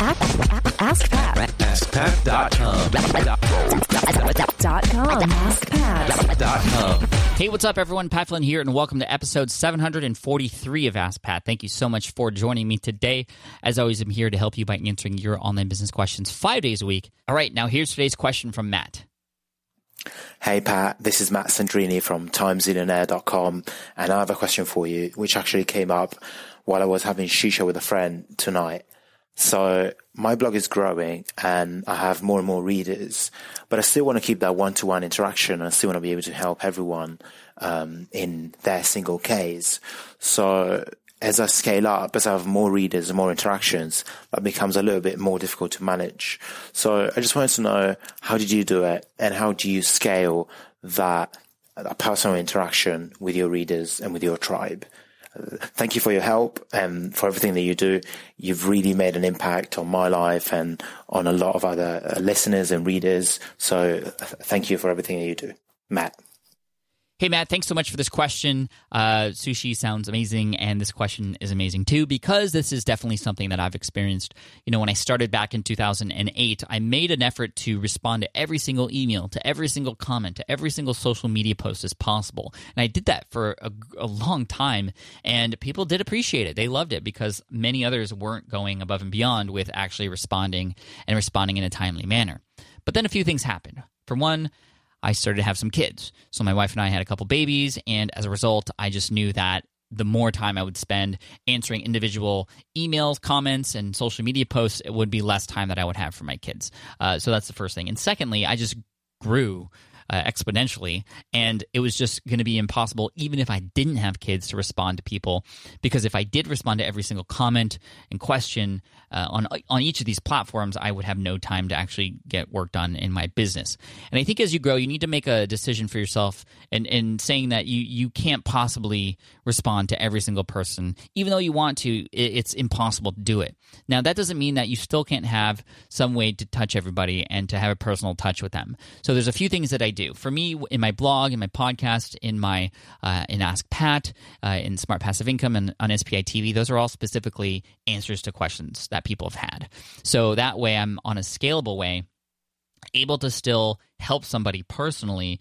Ask Pat. AskPat.com. Dot com. AskPat. Hey, what's up, everyone? Pat Flynn here, and welcome to episode 743 of Ask Pat. Thank you so much for joining me today. As always, I'm here to help you by answering your online business questions five days a week. All right, now here's today's question from Matt. Hey Pat, this is Matt Sandrini from TimesInAir.com, and I have a question for you, which actually came up while I was having shisha with a friend tonight. So my blog is growing and I have more and more readers, but I still want to keep that one-to-one interaction. I still want to be able to help everyone um, in their single case. So as I scale up, as I have more readers and more interactions, that becomes a little bit more difficult to manage. So I just wanted to know how did you do it and how do you scale that, that personal interaction with your readers and with your tribe? Thank you for your help and for everything that you do. You've really made an impact on my life and on a lot of other uh, listeners and readers. So uh, thank you for everything that you do. Matt. Hey, Matt, thanks so much for this question. Uh, sushi sounds amazing, and this question is amazing too because this is definitely something that I've experienced. You know, when I started back in 2008, I made an effort to respond to every single email, to every single comment, to every single social media post as possible. And I did that for a, a long time, and people did appreciate it. They loved it because many others weren't going above and beyond with actually responding and responding in a timely manner. But then a few things happened. For one, I started to have some kids. So my wife and I had a couple babies, and as a result, I just knew that the more time I would spend answering individual emails, comments, and social media posts, it would be less time that I would have for my kids. Uh, so that's the first thing. And secondly, I just grew uh, exponentially. And it was just going to be impossible, even if I didn't have kids, to respond to people. Because if I did respond to every single comment and question uh, on on each of these platforms, I would have no time to actually get work done in my business. And I think as you grow, you need to make a decision for yourself, and and saying that you you can't possibly respond to every single person, even though you want to. It's impossible to do it. Now that doesn't mean that you still can't have some way to touch everybody and to have a personal touch with them. So there's a few things that I do. For me, in my blog, in my podcast, in my uh, in Ask Pat, uh, in Smart Passive Income, and on SPI TV, those are all specifically answers to questions that people have had. So that way, I'm on a scalable way able to still help somebody personally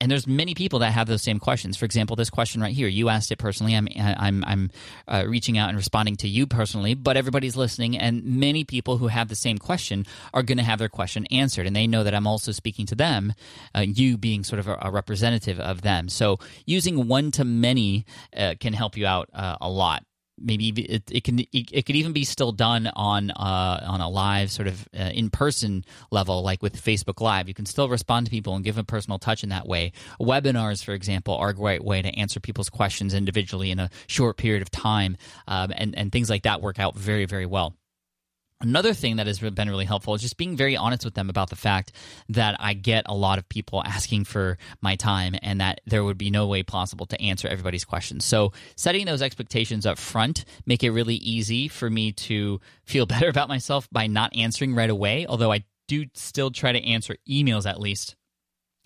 and there's many people that have those same questions. For example, this question right here, you asked it personally. I'm I'm I'm uh, reaching out and responding to you personally, but everybody's listening, and many people who have the same question are going to have their question answered, and they know that I'm also speaking to them. Uh, you being sort of a, a, representative of them, so using one to many uh, can help you out uh, a lot maybe it, it can it, it, could even be still done on uh, on a live sort of uh, in person level like with Facebook Live. You can still respond to people and give a personal touch in that way. Webinars for example are a great way to answer people's questions individually in a short period of time um, and and things like that work out very very well Another thing that has been really helpful is just being very honest with them about the fact that I get a lot of people asking for my time and that there would be no way possible to answer everybody's questions. So, setting those expectations up front make it really easy for me to feel better about myself by not answering right away, although I do still try to answer emails at least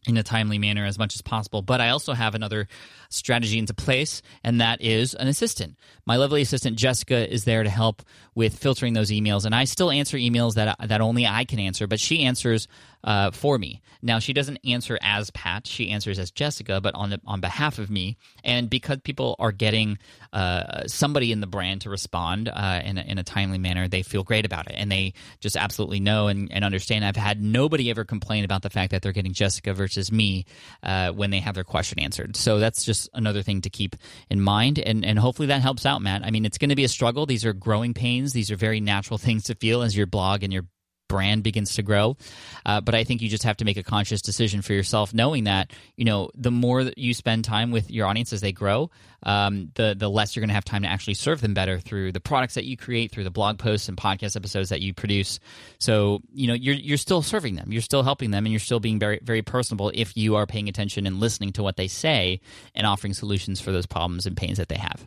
in a timely manner as much as possible. But I also have another strategy into place, and that is an assistant. My lovely assistant Jessica is there to help with filtering those emails, and I still answer emails that that only I can answer, but she answers uh, for me. Now she doesn't answer as Pat; she answers as Jessica, but on on behalf of me. And because people are getting uh, somebody in the brand to respond uh, in a, in a timely manner, they feel great about it, and they just absolutely know and, and understand. I've had nobody ever complain about the fact that they're getting Jessica versus me uh, when they have their question answered. So that's just another thing to keep in mind, and and hopefully that helps out, Matt. I mean, it's going to be a struggle. These are growing pains. These are very natural things to feel as your blog and your brand begins to grow. Uh, but I think you just have to make a conscious decision for yourself, knowing that you know the more that you spend time with your audience as they grow, um, the the less you're going to have time to actually serve them better through the products that you create, through the blog posts and podcast episodes that you produce. So you know you're you're still serving them, you're still helping them, and you're still being very very personable if you are paying attention and listening to what they say and offering solutions for those problems and pains that they have.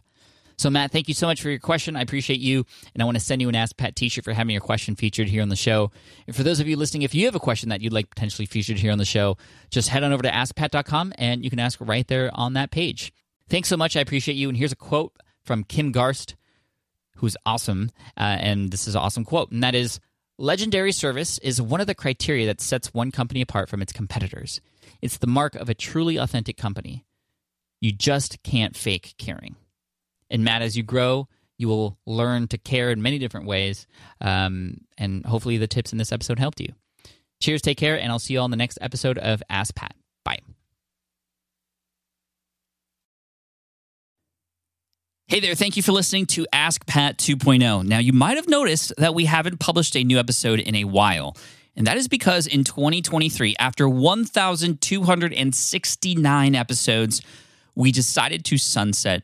So, Matt, thank you so much for your question. I appreciate you. And I want to send you an Ask Pat t shirt for having your question featured here on the show. And for those of you listening, if you have a question that you'd like potentially featured here on the show, just head on over to askpat.com and you can ask right there on that page. Thanks so much. I appreciate you. And here's a quote from Kim Garst who's awesome. Uh, and this is an awesome quote, and that is Legendary service is one of the criteria that sets one company apart from its competitors. It's the mark of a truly authentic company. You just can't fake caring. And Matt, as you grow, you will learn to care in many different ways. Um, and hopefully, the tips in this episode helped you. Cheers, take care, and I'll see you all in the next episode of Ask Pat. Bye. Hey there, thank you for listening to Ask Pat 2.0. Now, you might have noticed that we haven't published a new episode in a while. And that is because in 2023, after 1,269 episodes, we decided to sunset